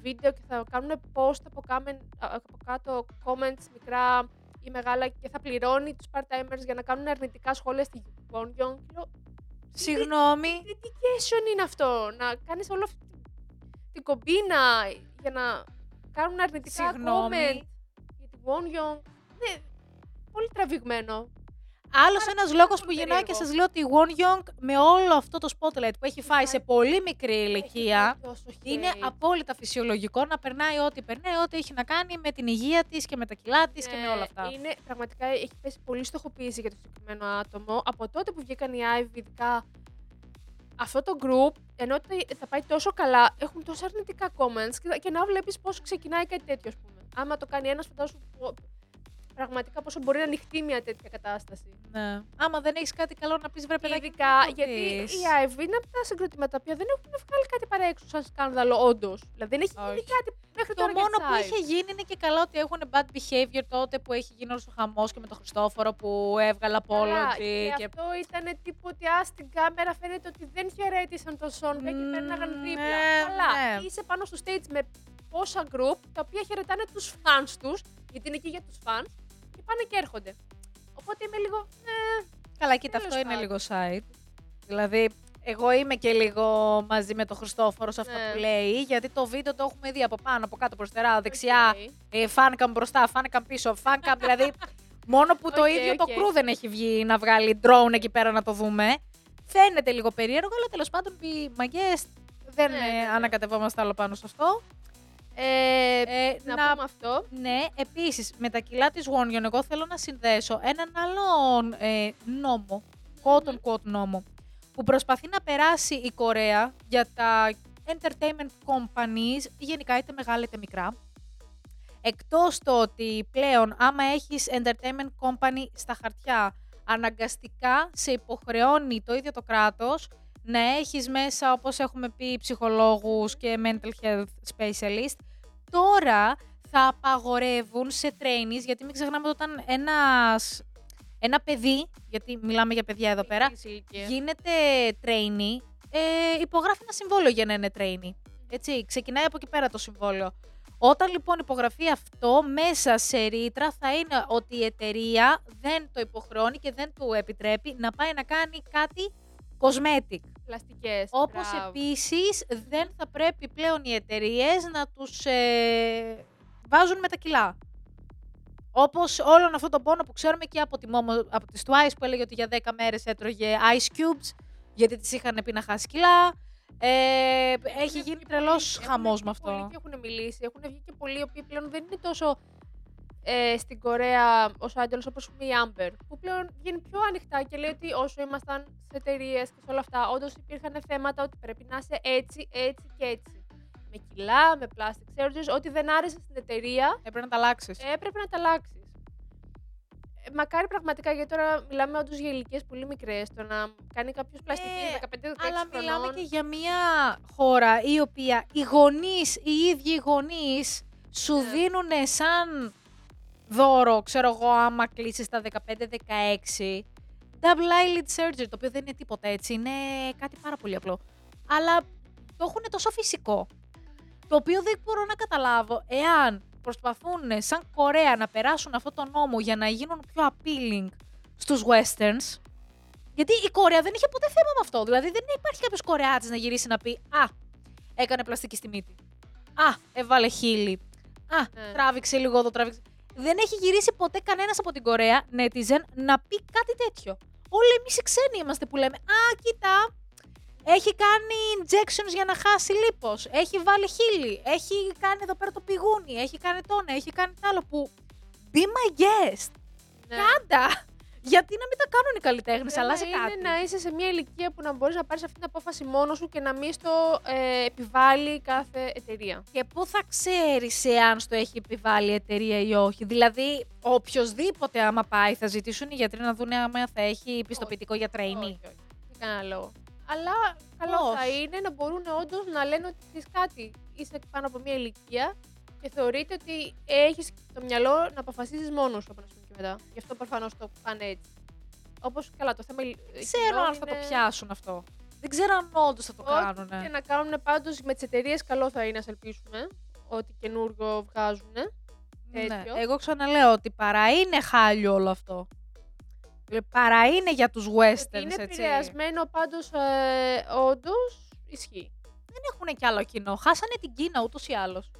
βίντεο και θα κάνουν post από, κάμεν, α- από κάτω comments μικρά ή μεγάλα και θα πληρώνει τους part-timers για να κάνουν αρνητικά σχόλια στη Wongyong. Και λέω, Συγγνώμη. τι dedication είναι αυτό, να κάνεις όλο αυτή την κομπίνα για να κάνουν αρνητικά Συγγνώμη. comment για τη Wongyong. Ναι, πολύ τραβηγμένο. Άλλος Πάρα ένας πολύ λόγος που περίεργο. γεννάει και σας λέω ότι η Won Young με όλο αυτό το spotlight που έχει φάει σε πολύ μικρή ηλικία. Έχει τόσο Είναι hate. απόλυτα φυσιολογικό να περνάει ό,τι περνάει, ό,τι έχει να κάνει με την υγεία της και με τα κιλά της και με όλα αυτά. Ναι, Είναι, πραγματικά έχει πέσει πολύ στοχοποίηση για το συγκεκριμένο άτομο. Από τότε που βγήκαν οι IVE, ειδικά αυτό το group, ενώ τα- τα πάει τόσο καλά, έχουν τόσα αρνητικά comments και, και να βλέπεις πώς ξεκινάει κάτι τέτοιο, ας πούμε. Άμα το κάνει ένας, φαντάζομαι πο- πραγματικά πόσο μπορεί να ανοιχτεί μια τέτοια κατάσταση. Ναι. Άμα δεν έχεις κάτι καλό να πεις, βρε παιδάκι. Ειδικά μην το γιατί πεις; η IVE είναι από τα συγκροτήματα που δεν έχουν βγάλει κάτι παραέξω σαν σκάνδαλο, όντως. Δηλαδή δεν έχει γίνει Όχι. κάτι μέχρι Το τώρα για μόνο τις που IVE. είχε γίνει είναι και καλά ότι έχουν bad behavior τότε που έχει γίνει όλος ο χαμός και με τον Χριστόφορο που έβγαλε Καλά, apology. και, Και... αυτό ήταν τύπου ότι α, στην κάμερα φαίνεται ότι δεν χαιρέτησαν τον Σόνγκα και Μμμ, πέρναγαν δίπλα. ναι, Καλά, ναι. είσαι πάνω στο stage με πόσα group τα οποία χαιρετάνε τους fans τους, γιατί είναι εκεί για τους fans, και πάνε και έρχονται. Οπότε είμαι λίγο, ε, Καλά, κοίτα, Τέλος αυτό είναι πάντων. λίγο side. Δηλαδή, εγώ είμαι και λίγο μαζί με τον Χριστόφορο σε αυτά Ναι. που λέει, γιατί το βίντεο το έχουμε δει από πάνω, από κάτω, αριστερά, δεξιά, οκ. ε, fancam μπροστά, fancam πίσω, fancam, δηλαδή μόνο που το Οκ, ίδιο το οκ. crew δεν έχει βγει να βγάλει drone εκεί πέρα να το δούμε. Φαίνεται λίγο περίεργο, αλλά τέλος πάντων οι μαγκές δεν Ναι, ε, ναι, ναι. ανακατευόμαστε άλλο πάνω σε αυτό. Ε, Ε, να, να πούμε αυτό. ναι, επίσης με τα κιλά της Wonyoung εγώ θέλω να συνδέσω έναν άλλον ε, νόμο, quote unquote νόμο, που προσπαθεί να περάσει η Κορέα για τα entertainment companies, γενικά είτε μεγάλα είτε μικρά. Εκτός το ότι πλέον άμα έχεις entertainment company στα χαρτιά, αναγκαστικά σε υποχρεώνει το ίδιο το κράτος να έχεις μέσα, όπως έχουμε πει, ψυχολόγους και mental health specialist. Τώρα θα απαγορεύουν σε trainees, γιατί μην ξεχνάμε ότι όταν ένας, ένα παιδί, γιατί μιλάμε για παιδιά εδώ πέρα, Μικρής ηλικίας. γίνεται trainee, ε, υπογράφει ένα συμβόλαιο για να είναι trainee. Έτσι, ξεκινάει από εκεί πέρα το συμβόλαιο. Όταν λοιπόν υπογραφεί αυτό, μέσα σε ρήτρα θα είναι ότι η εταιρεία δεν το υποχρεώνει και δεν του επιτρέπει να πάει να κάνει κάτι cosmetic. Πλαστικές. Όπως μπράβο. επίσης δεν θα πρέπει πλέον οι εταιρείες να τους ε, βάζουν με τα κιλά. Όπως όλον αυτόν τον πόνο που ξέρουμε και από, τη Momo, από τις Twice που έλεγε ότι για 10 μέρες έτρωγε ice cubes γιατί τη είχαν πει να χάσει κιλά. Ε, έχει Έχουν γίνει βγει τρελός πολλοί- χαμός έχουν με βγει πολλοί αυτό. Και έχουν μιλήσει. Έχουν βγει και πολλοί οι οποίοι πλέον δεν είναι τόσο ε, στην Κορέα ως Άντελο όπως η Amber. Που πλέον βγαίνει πιο ανοιχτά και λέει ότι όσο ήμασταν σε εταιρείες και σε όλα αυτά, όντως υπήρχαν θέματα ότι πρέπει να είσαι έτσι, έτσι και έτσι. Με κιλά, με plastic surgeries, ό,τι δεν άρεσε στην εταιρεία Έπρεπε να τα αλλάξεις. έπρεπε να τα αλλάξεις. μακάρι πραγματικά, γιατί τώρα μιλάμε όντως για ηλικίες πολύ μικρές. Το να κάνει κάποιος πλαστική Ε, 15-16 Αλλά μιλάμε χρονών. και για μια χώρα η οποία οι γονείς, οι ίδιοι οι γονείς, σου Ναι. δίνουν σαν δώρο, ξέρω εγώ, άμα κλείσεις τα 15-16, double eyelid surgery, το οποίο δεν είναι τίποτα έτσι, είναι κάτι πάρα πολύ απλό. Αλλά το έχουν τόσο φυσικό. Το οποίο δεν μπορώ να καταλάβω εάν προσπαθούν σαν Κορέα να περάσουν αυτό το νόμο για να γίνουν πιο appealing στους westerns. Γιατί η Κορέα δεν είχε ποτέ θέμα με αυτό. Δηλαδή δεν υπάρχει κάποιος Κορεάτης να γυρίσει να πει Α, έκανε πλαστική στη μύτη. Α, έβαλε χείλη. Α, Ναι. τράβηξε λίγο εδώ, τράβηξε. Δεν έχει γυρίσει ποτέ κανένας από την Κορέα, netizen, να πει κάτι τέτοιο. Όλοι εμείς οι ξένοι είμαστε που λέμε Α, κοίτα, έχει κάνει injections για να χάσει λίπος, έχει βάλει χείλη, έχει κάνει εδώ πέρα το πηγούνι, έχει κάνει τόνα, έχει κάνει τ' άλλο που be my guest. Ναι. Κάντα! Γιατί να μην τα κάνουν οι καλλιτέχνες, Θέμα αλλά σε είναι κάτι. να είσαι σε μια ηλικία που να μπορείς να πάρεις αυτή την απόφαση μόνος σου και να μην στο ε, επιβάλλει κάθε εταιρεία. Και πού θα ξέρεις εάν στο έχει επιβάλει η εταιρεία ή όχι. Δηλαδή, οποιοδήποτε άμα πάει, θα ζητήσουν οι γιατροί να δουν άμα θα έχει πιστοποιητικό για trainee. Όχι, όχι. Δεν κανένα λόγο. Αλλά καλό Πώς; θα είναι να μπορούν όντως να λένε ότι ξέρεις κάτι. Είσαι πάνω από μια ηλικία και θεωρείται ότι έχεις το μυαλό να αποφασίζεις μόνος σου από ένα σημείο και μετά. Γι' αυτό προφανώς το πάνε έτσι. Όπως καλά, το θέμα. Δεν ξέρω αν θα το πιάσουν αυτό. Δεν ξέρω αν όντως θα το κάνουν. Και να κάνουν πάντως με τις εταιρείες, καλό θα είναι, ας ελπίσουμε. Ότι καινούργιο βγάζουν. Ναι, τέτοιο. εγώ ξαναλέω ότι παρά είναι χάλιο όλο αυτό. Ε, Παρά είναι για τους westerns, είναι έτσι. επηρεασμένο πάντως ε, όντως ισχύει. Δεν έχουν κι άλλο κοινό. Χάσανε την Κίνα ούτως ή άλλως.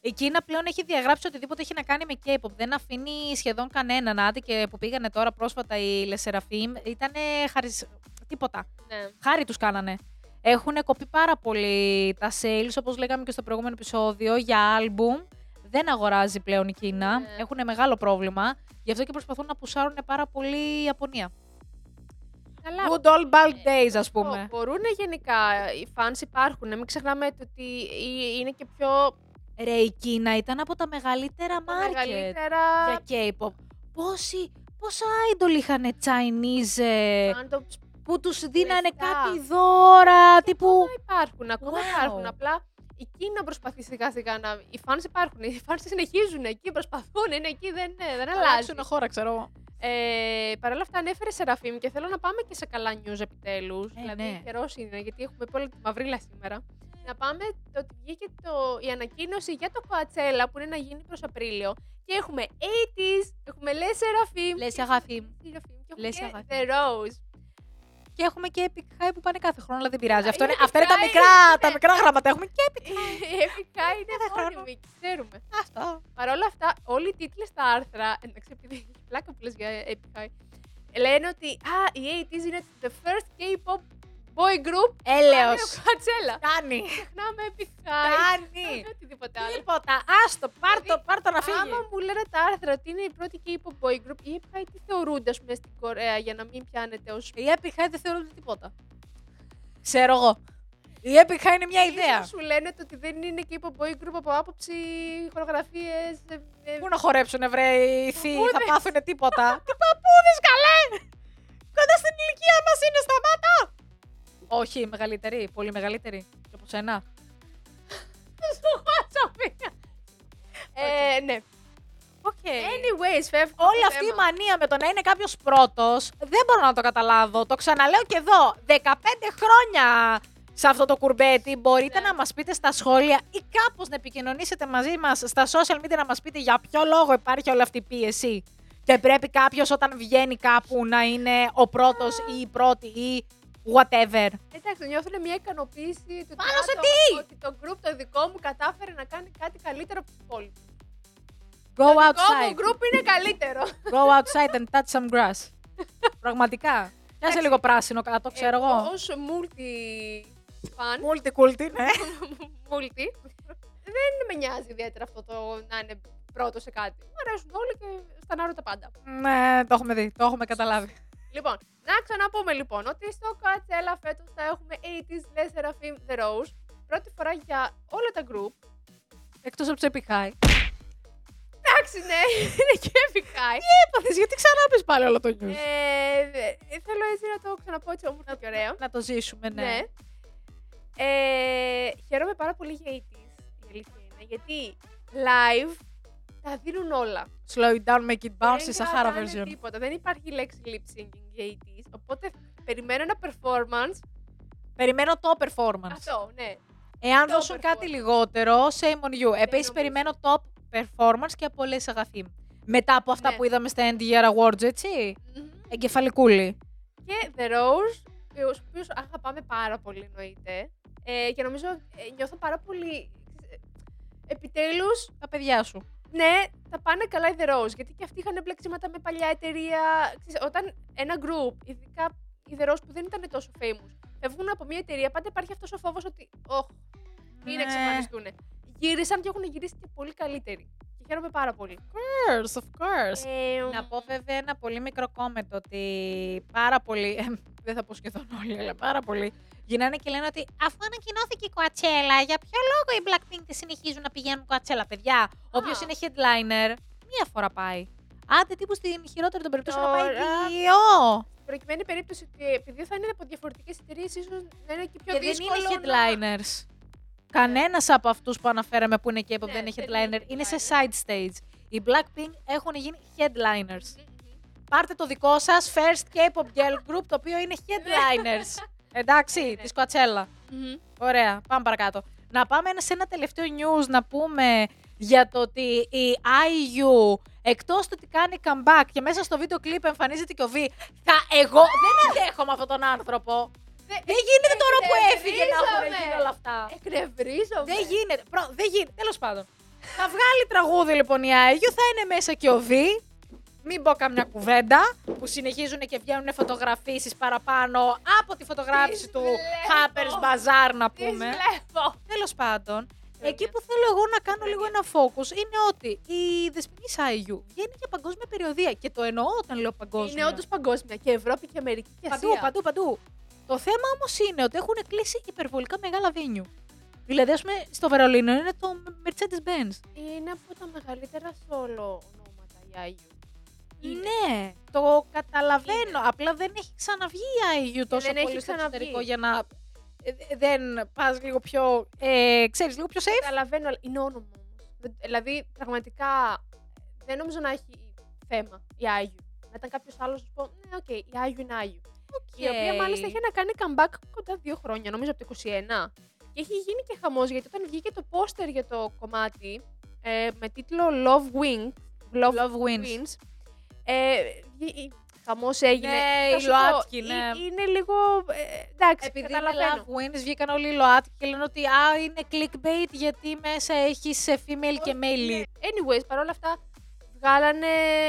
Η Κίνα πλέον έχει διαγράψει οτιδήποτε έχει να κάνει με K-pop. Δεν αφήνει σχεδόν κανέναν. Άντε και που πήγανε τώρα πρόσφατα οι Λεσεραφείμ, ήταν χάρη. Τίποτα. Ναι. Χάρη τους κάνανε. Έχουν κοπεί πάρα πολύ τα sales, όπως λέγαμε και στο προηγούμενο επεισόδιο, για άλμπουμ. Δεν αγοράζει πλέον η Κίνα. Ναι. Έχουν μεγάλο πρόβλημα. Γι' αυτό και προσπαθούν να πουσάρουν πάρα πολύ η Ιαπωνία. Καλά. Good old bald days, ας Μπο- πούμε. Μπορούν γενικά, οι fans υπάρχουν. Μην ξεχνάμε ότι ε- είναι και πιο Ρε, η Κίνα ήταν από τα μεγαλύτερα τα market μεγαλύτερα για K-pop. Πόσοι, πόσα idol είχαν Chinese ε, fandoms που τους δίνανε λεφτά. κάτι δώρα, τύπου... Ακόμα υπάρχουν, ακόμα Wow. υπάρχουν. Απλά η Κίνα προσπαθεί σιγά σιγά να. Οι fans υπάρχουν. Οι fans συνεχίζουν εκεί, προσπαθούν. Είναι εκεί, δεν, ναι, δεν αλλάζει. αλλάξουν χώρα, ξέρω εγώ. Ε, Παρ' όλα αυτά, ανέφερε Σεραφείμ και θέλω να πάμε και σε καλά news επιτέλους. Ε, δηλαδή, ναι. καιρός είναι, γιατί έχουμε πολύ τη μαυρίλα σήμερα. Να πάμε το ότι βγήκε το, η ανακοίνωση για το Coachella που είναι να γίνει προς Απρίλιο. Και έχουμε 80s, έχουμε Les Seraphim. Les και Seraphim. έχουμε Seraphim και Les έχουμε και Seraphim. The Rose. Και έχουμε και Epic High που πάνε κάθε χρόνο, αλλά δεν πειράζει. Α, Αυτό είναι, είναι αυτά είναι τα Epic μικρά, High, τα ναι. μικρά γράμματα. Έχουμε και Epic Η Epic High είναι Κάθε χρόνο. μόνιμη, ξέρουμε. Αυτό. Παρ' όλα αυτά, όλοι οι τίτλοι στα άρθρα, εντάξει, επειδή έχει πλάκα που λες για Epic High, λένε ότι α, οι 80s είναι the first K-pop boy group. Έλεος. Κατσέλα. Κάνει. Ξεχνάμε Epic High. Κάνει. ξεχνάμε Οτιδήποτε άλλο. Τίποτα. Άστο, πάρτο, πάρτο να φύγει. Άμα μου λένε τα άρθρα ότι είναι η πρώτη K-pop boy group, οι Epic High τι θεωρούνται, ας πούμε, στην Κορέα για να μην πιάνετε ως Η Epic High δεν θεωρούνται τίποτα. Ξέρω εγώ. Η Epik High είναι μια ιδέα. Ίσως σου λένε το ότι δεν είναι K-pop boy group από άποψη χορογραφίες. ε, ε, Πού να χορέψουν, βρε, οι θείοι, θα Παππούδες. πάθουν τίποτα. Τι παππούδες, καλέ! Κοντά στην ηλικία μας είναι, σταμάτα! Όχι, μεγαλύτερη, πολύ μεγαλύτερη. Και από σένα. Σου χάσω, μία. Ε, ναι. Οκ. Anyways, φεύγω. Όλη αυτή η μανία με το να είναι κάποιος πρώτος δεν μπορώ να το καταλάβω. Το ξαναλέω και εδώ. 15 χρόνια σε αυτό το κουρμπέτι. Μπορείτε Ναι. να μας πείτε στα σχόλια ή κάπως να επικοινωνήσετε μαζί μας στα social media να μας πείτε για ποιο λόγο υπάρχει όλη αυτή η πίεση. Και πρέπει κάποιος όταν βγαίνει κάπου να είναι ο πρώτος ή η πρώτη ή whatever. Εντάξει, νιώθουν μια ικανοποίηση του Πάνω ότι, σε «Α, τι;» το, ότι το group το δικό μου κατάφερε να κάνει κάτι καλύτερο από τους υπόλοιπους. Go το outside. δικό μου group είναι καλύτερο. Go outside and touch some grass. Πραγματικά. Πιάσε λίγο πράσινο κάτω, ξέρω εγώ. Ω multi fan, Multiculti, ναι. multi, δεν με νοιάζει ιδιαίτερα αυτό το να είναι πρώτο σε κάτι. Μου αρέσουν όλοι και στανάρω τα πάντα. ναι, το έχουμε δει, το έχουμε καταλάβει. Λοιπόν, να ξαναπούμε λοιπόν ότι στο Coachella φέτος θα έχουμε 80s Les Seraphim The Rose. Πρώτη φορά για όλα τα group. Εκτός από τους Epic High. Εντάξει, ναι, είναι και epic high. Έπαθες, γιατί ξανά πες πάλι όλο το news; Ε, δε- θέλω έτσι να το ξαναπώ έτσι όμορφα και ωραίο. Να το ζήσουμε, ναι. Ναι. Ε, χαίρομαι πάρα πολύ για 80s, η αλήθεια είναι, γιατί live τα δίνουν όλα. Slow it down, make it bounce, δεν η Sahara κρατάνε version. Τίποτα. Δεν υπάρχει λέξη lip syncing για 80s, οπότε περιμένω ένα performance. Περιμένω το performance. Αυτό, ναι. Εάν το δώσουν performance. κάτι λιγότερο, shame on you. Επίσης, νομίζω. περιμένω top performance και από όλε αγαθή. Μετά από αυτά Ναι. που είδαμε στα End Year Awards, έτσι. Μμμ. Εγκεφαλικούλη. Και The Rose, του οποίου αγαπάμε πάρα πολύ εννοείται. Ε, και νομίζω ε, νιώθω πάρα πολύ. Επιτέλους, Τα παιδιά σου. Ναι, θα πάνε καλά οι The Rose. Γιατί και αυτοί είχαν μπλεξίματα με παλιά εταιρεία. Ξέρεις, όταν ένα group, ειδικά οι The Rose που δεν ήταν τόσο famous, φεύγουν από μια εταιρεία, πάντα υπάρχει αυτός ο φόβος ότι. Ωχ, μην Ναι. εξαφανιστούν. Γύρισαν και έχουν γυρίσει και πολύ καλύτεροι. Και χαίρομαι πάρα πολύ. Of course, of course. Ε, Να πω βέβαια ένα πολύ μικρό comment ότι πάρα πολλοί, ε, δεν θα πω σχεδόν όλοι, αλλά πάρα πολλοί, γυρνάνε και λένε ότι αφού ανακοινώθηκε η Coachella, για ποιο λόγο οι Blackpink δεν συνεχίζουν να πηγαίνουν Coachella. Παιδιά, όποιο είναι headliner, μία φορά πάει. Άντε τύπου στην χειρότερη των περιπτώσεων να πάει Τώρα- δύο. προκειμένη περίπτωση ότι επειδή θα είναι από διαφορετικές εταιρείες, ίσως να είναι και πιο Και δεν δύσκολο. είναι να- headliners. Κανένας από αυτούς που αναφέραμε που είναι K-pop Ναι, δεν είναι δεν headliner. είναι Είναι σε headliner. side stage. Οι Blackpink έχουν γίνει headliners. Μμμ, μμμ. Πάρτε το δικό σας first K-pop girl group το οποίο είναι headliners. Εντάξει, Ναι, ναι. τη Coachella. Μμμ. Ωραία, πάμε παρακάτω. Να πάμε σε ένα τελευταίο news να πούμε για το ότι η IU εκτός του ότι κάνει comeback και μέσα στο βίντεο κλιπ εμφανίζεται και ο V, θα εγώ δεν αντέχομαι αυτόν τον άνθρωπο. Δεν γίνεται τώρα που έφυγε να έχουν εκνευρίζομαι. γίνει όλα αυτά. Εκνευρίζομαι. Δεν γίνεται. Προ, δεν γίνεται. Τέλος πάντων. Θα βγάλει τραγούδι λοιπόν η Άγιο, θα είναι μέσα και ο Β. Μην πω καμιά κουβέντα που συνεχίζουν και βγαίνουν φωτογραφίσεις παραπάνω από τη φωτογράφηση Τις του βλέπω. Happers Bazaar να Τις πούμε. βλέπω. Τέλος πάντων, Τέλεια. εκεί που θέλω εγώ να κάνω Τέλεια. λίγο ένα focus είναι ότι η Δεσποινή Άιγιου βγαίνει για παγκόσμια περιοδία. Και το εννοώ όταν λέω παγκόσμια. Είναι όντως παγκόσμια. Και Ευρώπη και Αμερική και Παντού, Ασία. παντού, παντού. Το θέμα όμως είναι ότι έχουν κλείσει υπερβολικά μεγάλα venue. Δηλαδή, ας πούμε, στο Βερολίνο είναι το Mercedes-Benz. Είναι από τα μεγαλύτερα solo ονόματα η Άγιου. Είναι. Ναι, το καταλαβαίνω. Απλά δεν έχει ξαναβγεί η Άιγιου τόσο δεν έχει πολύ στο ξαναβγεί. εξωτερικό για να. ε, ε, δεν πας λίγο πιο. Ε, ξέρεις, λίγο πιο safe. Καταλαβαίνω, αλλά είναι όνομα όμως. Δηλαδή, πραγματικά δεν νομίζω να έχει θέμα η IU. Να ήταν κάποιος άλλος να σου πω, ναι, οκ, η Άγιου είναι Άγιου. Η οποία μάλιστα είχε να κάνει comeback κοντά δύο χρόνια, νομίζω από το 21. Και έχει γίνει και χαμός γιατί όταν βγήκε το πόστερ για το κομμάτι ε, με τίτλο Love Wing, Love, Love wins. Wins, ε, χαμός έγινε. Ναι, Θα η σου πω, ΛΟΑΤΚΙ, ε- ναι. Είναι λίγο. Ε, εντάξει, Επειδή είναι καταλαβαίνω. Love Wins, βγήκαν όλοι οι ΛΟΑΤΚΙ και λένε ότι α, είναι clickbait γιατί μέσα έχει female και male lead. Anyways, παρόλα αυτά, βγάλανε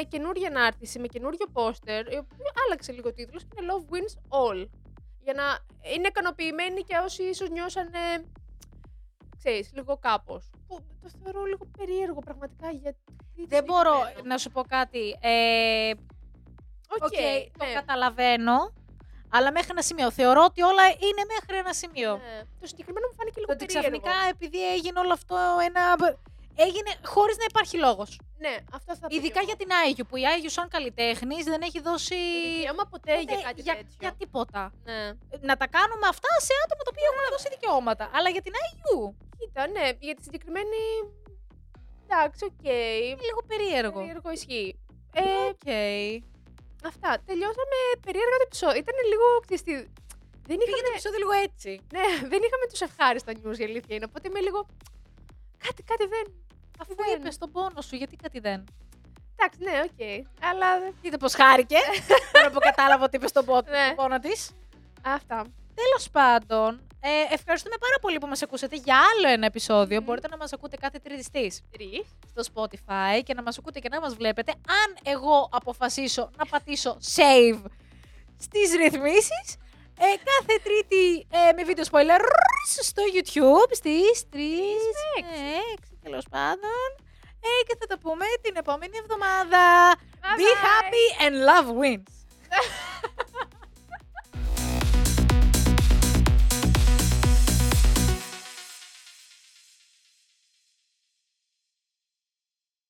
καινούργια ανάρτηση με καινούριο πόστερ, η οποία άλλαξε λίγο τίτλος και είναι Love Wins All. Για να είναι ικανοποιημένοι και όσοι ίσως νιώσανε, ξέρεις, λίγο κάπως. Που το θεωρώ λίγο περίεργο πραγματικά γιατί... Δεν μπορώ να σου πω κάτι. Ε, Οκ, Οκ, το ναι. καταλαβαίνω. Αλλά μέχρι ένα σημείο. Θεωρώ ότι όλα είναι μέχρι ένα σημείο. Ναι. Το συγκεκριμένο μου φάνηκε Το λίγο ότι περίεργο. ξαφνικά επειδή έγινε όλο αυτό ένα. Έγινε χωρίς να υπάρχει λόγος. Ναι, αυτό θα πω Ειδικά κι για εγώ. την Άγιο, που η Άγιο σαν καλλιτέχνης δεν έχει δώσει. Δικαίωμα ποτέ για ποτέ κάτι για, τέτοιο. για τίποτα. Ναι. Να τα κάνουμε αυτά σε άτομα τα οποία έχουν δώσει δικαιώματα. Αλλά για την IU Κοίτα, ναι, για τη συγκεκριμένη... Εντάξει, οκ. είναι λίγο περίεργο. Περίεργο ισχύει. Ε, Οκ. Αυτά. Τελειώσαμε περίεργα το επεισόδιο. Ήταν λίγο κτιστή. Δεν Πήγε είχαμε, το επεισόδιο λίγο έτσι. ναι, δεν είχαμε τόσο ευχάριστα news η αλήθεια είναι. Οπότε είμαι λίγο. Κάτι, κάτι δεν. Αφού δεν. είπες τον πόνο σου, γιατί κάτι δεν; Εντάξει, ναι, οκ. Αλλά. Δείτε πώς χάρηκε. Τώρα που κατάλαβα ότι είπες τον πόνο, Ναι. τον πόνο της. Αυτά. Τέλος πάντων, ε, ευχαριστούμε πάρα πολύ που μας ακούσατε για άλλο ένα επεισόδιο. Μμμ. Μπορείτε να μας ακούτε κάθε Τρίτη στις Τρεις. στο Spotify και να μας ακούτε και να μας βλέπετε. Αν εγώ αποφασίσω να πατήσω save στις ρυθμίσεις. Ε, κάθε τρίτη ε, με βίντεο spoiler στο YouTube στις 3 με με 6 τέλος πάντων. Ε, και θα τα πούμε την επόμενη εβδομάδα. Bye Be bye. happy and love wins.